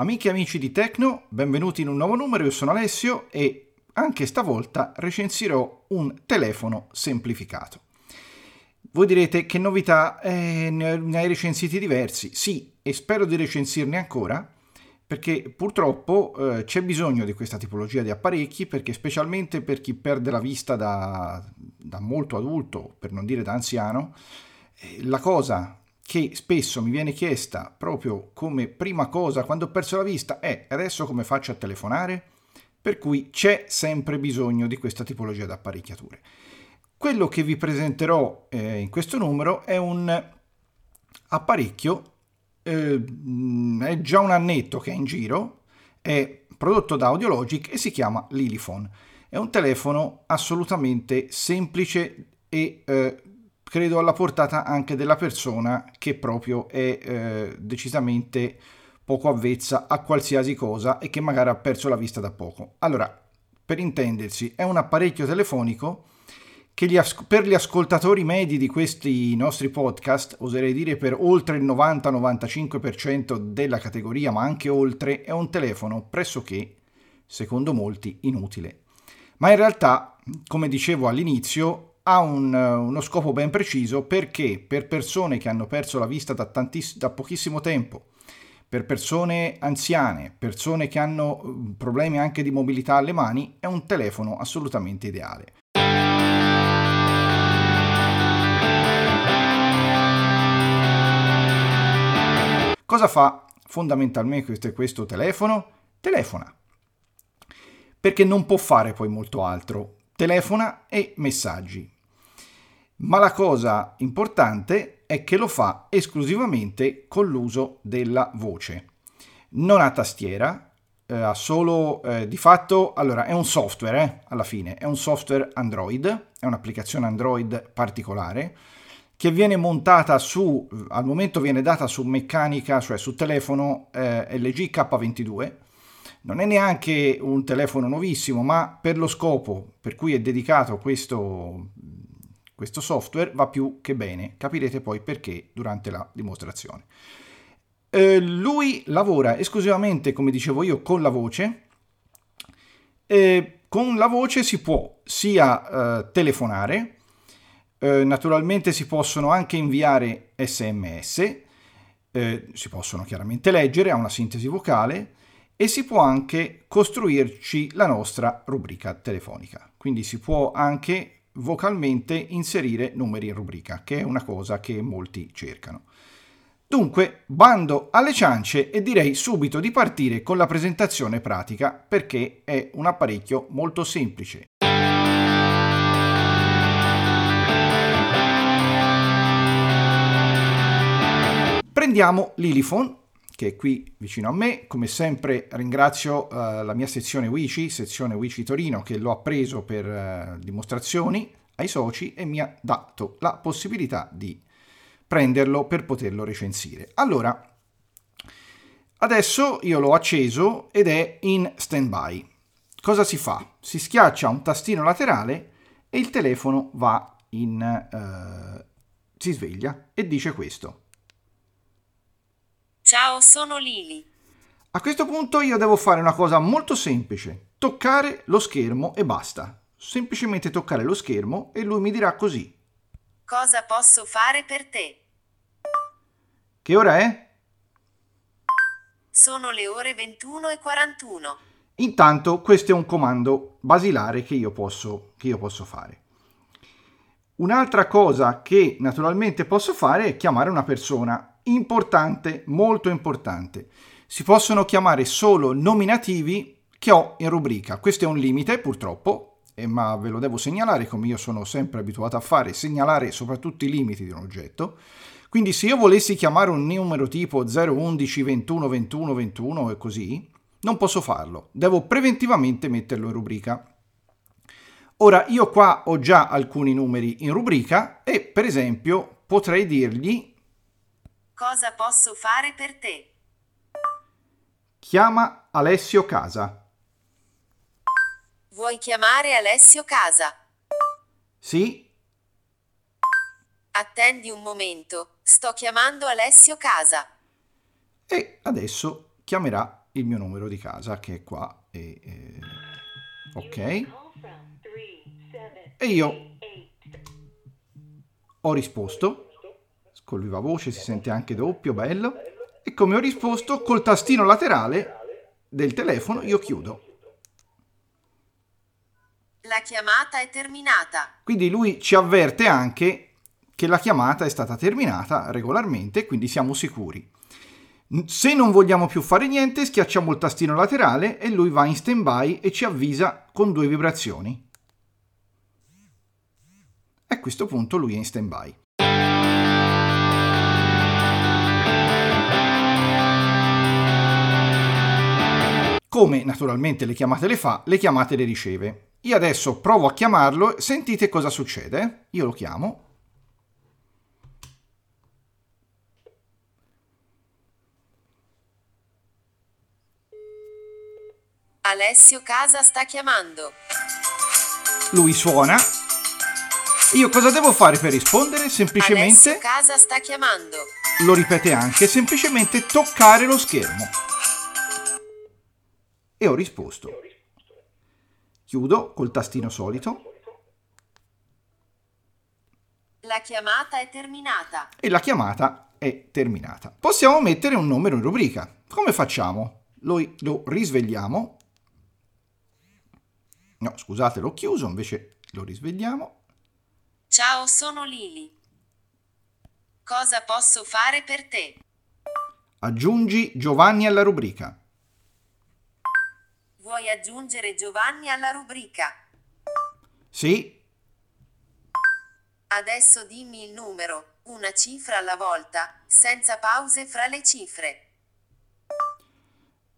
Amiche e amici di Tecno, benvenuti in un nuovo numero, io sono Alessio e anche stavolta recensirò un telefono semplificato. Voi direte che novità, eh, ne hai recensiti diversi, sì, e spero di recensirne ancora, perché purtroppo eh, c'è bisogno di questa tipologia di apparecchi, perché specialmente per chi perde la vista da, da molto adulto, per non dire da anziano, eh, la cosa che spesso mi viene chiesta proprio come prima cosa quando ho perso la vista è adesso come faccio a telefonare? Per cui c'è sempre bisogno di questa tipologia di apparecchiature. Quello che vi presenterò eh, in questo numero è un apparecchio, eh, è già un annetto che è in giro, è prodotto da Audiologic e si chiama Lilifone. È un telefono assolutamente semplice e eh, credo alla portata anche della persona che proprio è eh, decisamente poco avvezza a qualsiasi cosa e che magari ha perso la vista da poco. Allora, per intendersi, è un apparecchio telefonico che gli as- per gli ascoltatori medi di questi nostri podcast, oserei dire per oltre il 90-95% della categoria, ma anche oltre, è un telefono pressoché, secondo molti, inutile. Ma in realtà, come dicevo all'inizio, ha un, uno scopo ben preciso perché per persone che hanno perso la vista da, tantiss- da pochissimo tempo, per persone anziane, persone che hanno mm, problemi anche di mobilità alle mani, è un telefono assolutamente ideale. Cosa fa fondamentalmente questo telefono? Telefona. Perché non può fare poi molto altro. Telefona e messaggi. Ma la cosa importante è che lo fa esclusivamente con l'uso della voce. Non ha tastiera, eh, ha solo eh, di fatto, allora è un software eh, alla fine, è un software Android, è un'applicazione Android particolare che viene montata su, al momento viene data su meccanica, cioè su telefono eh, LG K22. Non è neanche un telefono nuovissimo, ma per lo scopo per cui è dedicato questo questo software va più che bene, capirete poi perché durante la dimostrazione. Eh, lui lavora esclusivamente, come dicevo io, con la voce. Eh, con la voce si può sia eh, telefonare, eh, naturalmente si possono anche inviare sms, eh, si possono chiaramente leggere, ha una sintesi vocale e si può anche costruirci la nostra rubrica telefonica. Quindi si può anche vocalmente inserire numeri in rubrica, che è una cosa che molti cercano. Dunque, bando alle ciance e direi subito di partire con la presentazione pratica perché è un apparecchio molto semplice. Prendiamo l'Ilifone che è qui vicino a me. Come sempre ringrazio uh, la mia sezione Wici, sezione Wici Torino, che l'ho preso per uh, dimostrazioni ai soci e mi ha dato la possibilità di prenderlo per poterlo recensire. Allora, adesso io l'ho acceso ed è in stand-by. Cosa si fa? Si schiaccia un tastino laterale e il telefono va in... Uh, si sveglia e dice questo. Ciao, sono Lili. A questo punto io devo fare una cosa molto semplice, toccare lo schermo e basta. Semplicemente toccare lo schermo e lui mi dirà così. Cosa posso fare per te? Che ora è? Sono le ore 21 e 41. Intanto questo è un comando basilare che io posso, che io posso fare. Un'altra cosa che naturalmente posso fare è chiamare una persona importante, molto importante. Si possono chiamare solo nominativi che ho in rubrica. Questo è un limite, purtroppo, eh, ma ve lo devo segnalare come io sono sempre abituato a fare, segnalare soprattutto i limiti di un oggetto. Quindi se io volessi chiamare un numero tipo 011 21 21 21 e così, non posso farlo, devo preventivamente metterlo in rubrica. Ora io qua ho già alcuni numeri in rubrica e per esempio potrei dirgli Cosa posso fare per te? Chiama Alessio Casa. Vuoi chiamare Alessio Casa? Sì? Attendi un momento, sto chiamando Alessio Casa. E adesso chiamerà il mio numero di casa che è qua. E, eh, ok. E io ho risposto. Col viva voce si sente anche doppio, bello. E come ho risposto, col tastino laterale del telefono io chiudo. La chiamata è terminata. Quindi lui ci avverte anche che la chiamata è stata terminata regolarmente, quindi siamo sicuri. Se non vogliamo più fare niente, schiacciamo il tastino laterale e lui va in stand-by e ci avvisa con due vibrazioni. A questo punto lui è in stand-by. Come naturalmente le chiamate le fa, le chiamate le riceve. Io adesso provo a chiamarlo, sentite cosa succede. Io lo chiamo. Alessio Casa sta chiamando. Lui suona. Io cosa devo fare per rispondere? Semplicemente Alessio Casa sta chiamando. lo ripete anche, semplicemente toccare lo schermo. E ho risposto. Chiudo col tastino solito La chiamata è terminata. e la chiamata è terminata. Possiamo mettere un numero in rubrica. Come facciamo? Lo, lo risvegliamo. No, scusate, l'ho chiuso, invece lo risvegliamo. Ciao, sono Lili. Cosa posso fare per te? Aggiungi Giovanni alla rubrica. Vuoi aggiungere Giovanni alla rubrica? Sì, Adesso dimmi il numero, una cifra alla volta, senza pause fra le cifre.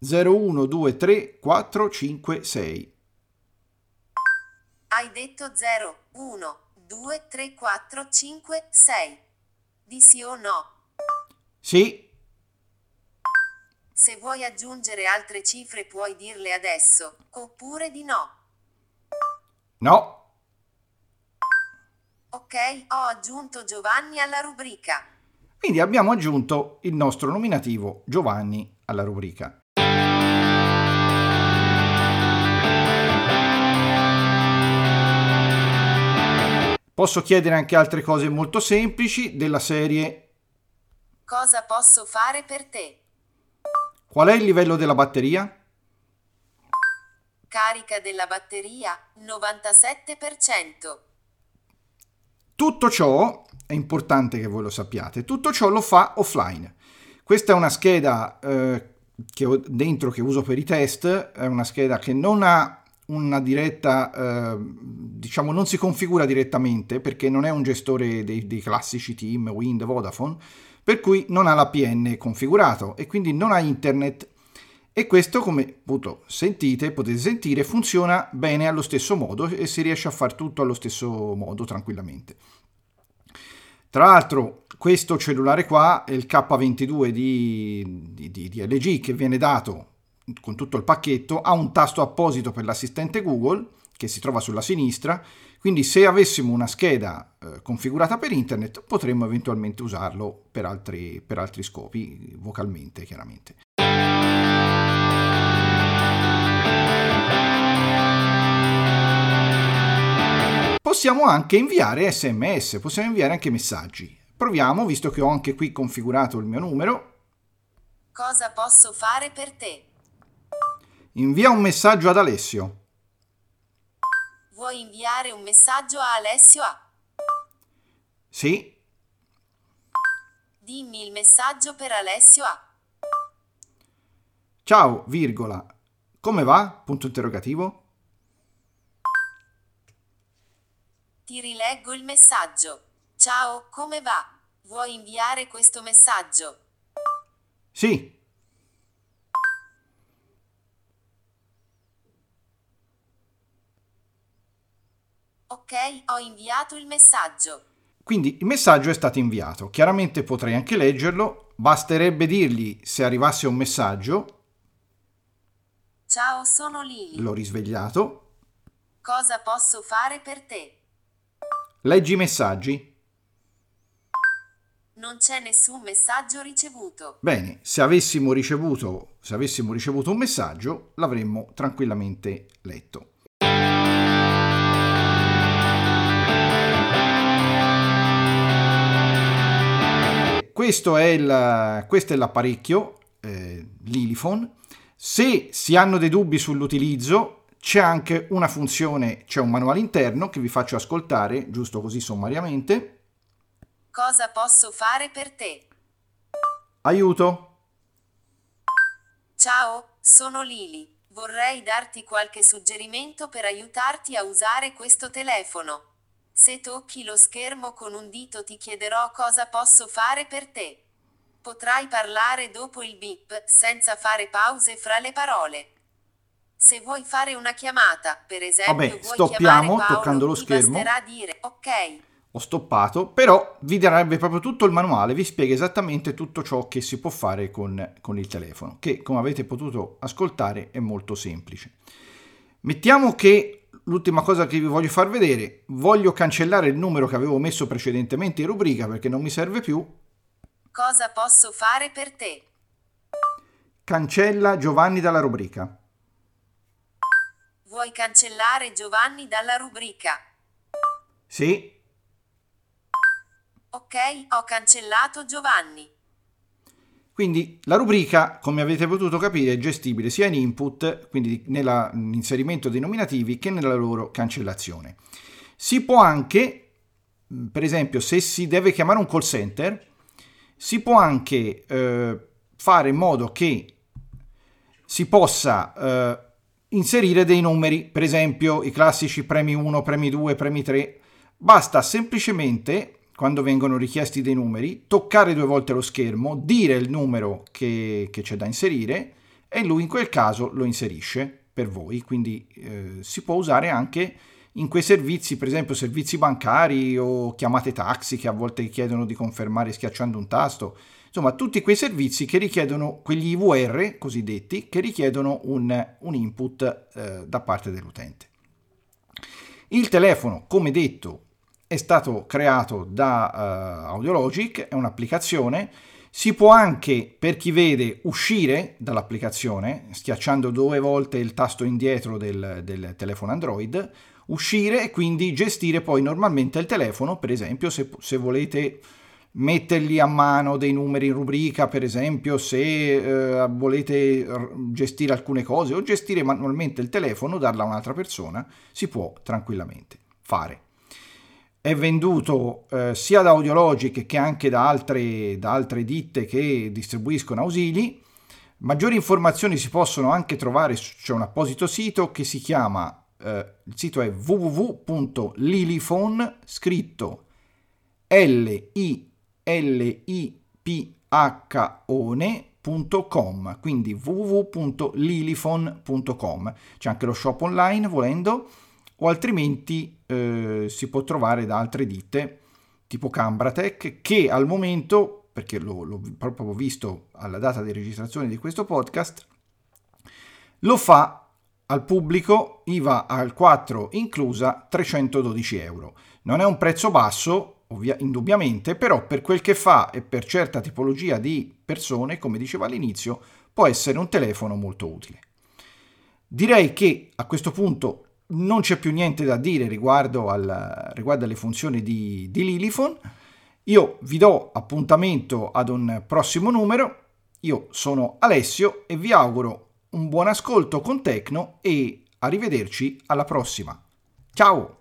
01, 2, 3, 4, 5, 6. Hai detto 0, 1, 2, 3, 4, 5, 6. Di sì o no? Sì, Se vuoi aggiungere altre cifre puoi dirle adesso, oppure di no. no, Ok, ho aggiunto Giovanni alla rubrica. Quindi abbiamo aggiunto il nostro nominativo Giovanni alla rubrica. Posso chiedere anche altre cose molto semplici della serie Cosa posso fare per te? Qual è il livello della batteria? Carica della batteria 97%. Tutto ciò, è importante che voi lo sappiate, tutto ciò lo fa offline. Questa è una scheda eh, che ho dentro che uso per i test, è una scheda che non ha una diretta, eh, diciamo non si configura direttamente perché non è un gestore dei, dei classici team Wind Vodafone, per cui non ha l'APN configurato e quindi non ha internet e questo, come appunto sentite, potete sentire, funziona bene allo stesso modo e si riesce a fare tutto allo stesso modo tranquillamente. Tra l'altro, questo cellulare qua è il K22 di, di, di, di LG che viene dato con tutto il pacchetto, ha un tasto apposito per l'assistente Google che si trova sulla sinistra, quindi se avessimo una scheda eh, configurata per internet potremmo eventualmente usarlo per altri, per altri scopi, vocalmente chiaramente. Possiamo anche inviare sms, possiamo inviare anche messaggi. Proviamo, visto che ho anche qui configurato il mio numero, Cosa posso fare per te? invia un messaggio ad Alessio. Vuoi inviare un messaggio a Alessio A? Sì, Dimmi il messaggio per Alessio A. ciao, virgola. Come va? Punto interrogativo. Ti rileggo il messaggio. Ciao, come va? Vuoi inviare questo messaggio? Sì, Ok, ho inviato il messaggio. quindi il messaggio è stato inviato. Chiaramente potrei anche leggerlo, basterebbe dirgli se arrivasse un messaggio, Ciao, sono Lili. l'ho risvegliato, Cosa posso fare per te? leggi i messaggi. Non c'è nessun messaggio ricevuto. Bene, se avessimo ricevuto, se avessimo ricevuto un messaggio, l'avremmo tranquillamente letto. Questo è, il, questo è l'apparecchio, eh, l'Ilifone. Se si hanno dei dubbi sull'utilizzo, c'è anche una funzione, c'è un manuale interno che vi faccio ascoltare, giusto così sommariamente. Cosa posso fare per te? Aiuto. Ciao, sono Lily. Vorrei darti qualche suggerimento per aiutarti a usare questo telefono. Se tocchi lo schermo con un dito ti chiederò cosa posso fare per te. Potrai parlare dopo il beep, senza fare pause fra le parole. Se vuoi fare una chiamata, per esempio, Vabbè, vuoi stoppiamo Paolo, toccando lo schermo. dire ok. Ho stoppato, però vi darebbe proprio tutto il manuale, vi spiega esattamente tutto ciò che si può fare con, con il telefono, che come avete potuto ascoltare è molto semplice. Mettiamo che l'ultima cosa che vi voglio far vedere, voglio cancellare il numero che avevo messo precedentemente in rubrica perché non mi serve più. Cosa posso fare per te? Cancella Giovanni dalla rubrica. Vuoi cancellare Giovanni dalla rubrica? Sì, Ok, ho cancellato Giovanni. Quindi la rubrica, come avete potuto capire, è gestibile sia in input, quindi nell'inserimento dei nominativi, che nella loro cancellazione. Si può anche, per esempio, se si deve chiamare un call center, si può anche eh, fare in modo che si possa eh, inserire dei numeri, per esempio i classici premi 1, premi 2, premi 3. Basta semplicemente quando vengono richiesti dei numeri, toccare due volte lo schermo, dire il numero che, che c'è da inserire e lui in quel caso lo inserisce per voi, quindi eh, si può usare anche in quei servizi, per esempio servizi bancari o chiamate taxi che a volte chiedono di confermare schiacciando un tasto, insomma tutti quei servizi che richiedono, quegli IVR cosiddetti, che richiedono un, un input eh, da parte dell'utente. Il telefono, come detto, è stato creato da uh, Audiologic, è un'applicazione, si può anche, per chi vede, uscire dall'applicazione, schiacciando due volte il tasto indietro del, del telefono Android, uscire e quindi gestire poi normalmente il telefono, per esempio se, se volete mettergli a mano dei numeri in rubrica, per esempio, se eh, volete gestire alcune cose o gestire manualmente il telefono, darla a un'altra persona, si può tranquillamente fare è venduto eh, sia da Audiologic che anche da altre, da altre ditte che distribuiscono ausili. Maggiori informazioni si possono anche trovare, c'è un apposito sito che si chiama, eh, il sito è www.lilifone, scritto L-I-L-I-P-H-O-N.com, quindi www.lilifone.com. C'è anche lo shop online volendo o altrimenti eh, si può trovare da altre ditte tipo Cambratech che al momento, perché l'ho, l'ho proprio visto alla data di registrazione di questo podcast, lo fa al pubblico IVA al 4 inclusa 312 euro. Non è un prezzo basso, ovvia, indubbiamente, però per quel che fa e per certa tipologia di persone, come dicevo all'inizio, può essere un telefono molto utile. Direi che a questo punto non c'è più niente da dire riguardo, al, riguardo alle funzioni di, di Lilifone. Io vi do appuntamento ad un prossimo numero. Io sono Alessio e vi auguro un buon ascolto con Tecno e arrivederci alla prossima. Ciao!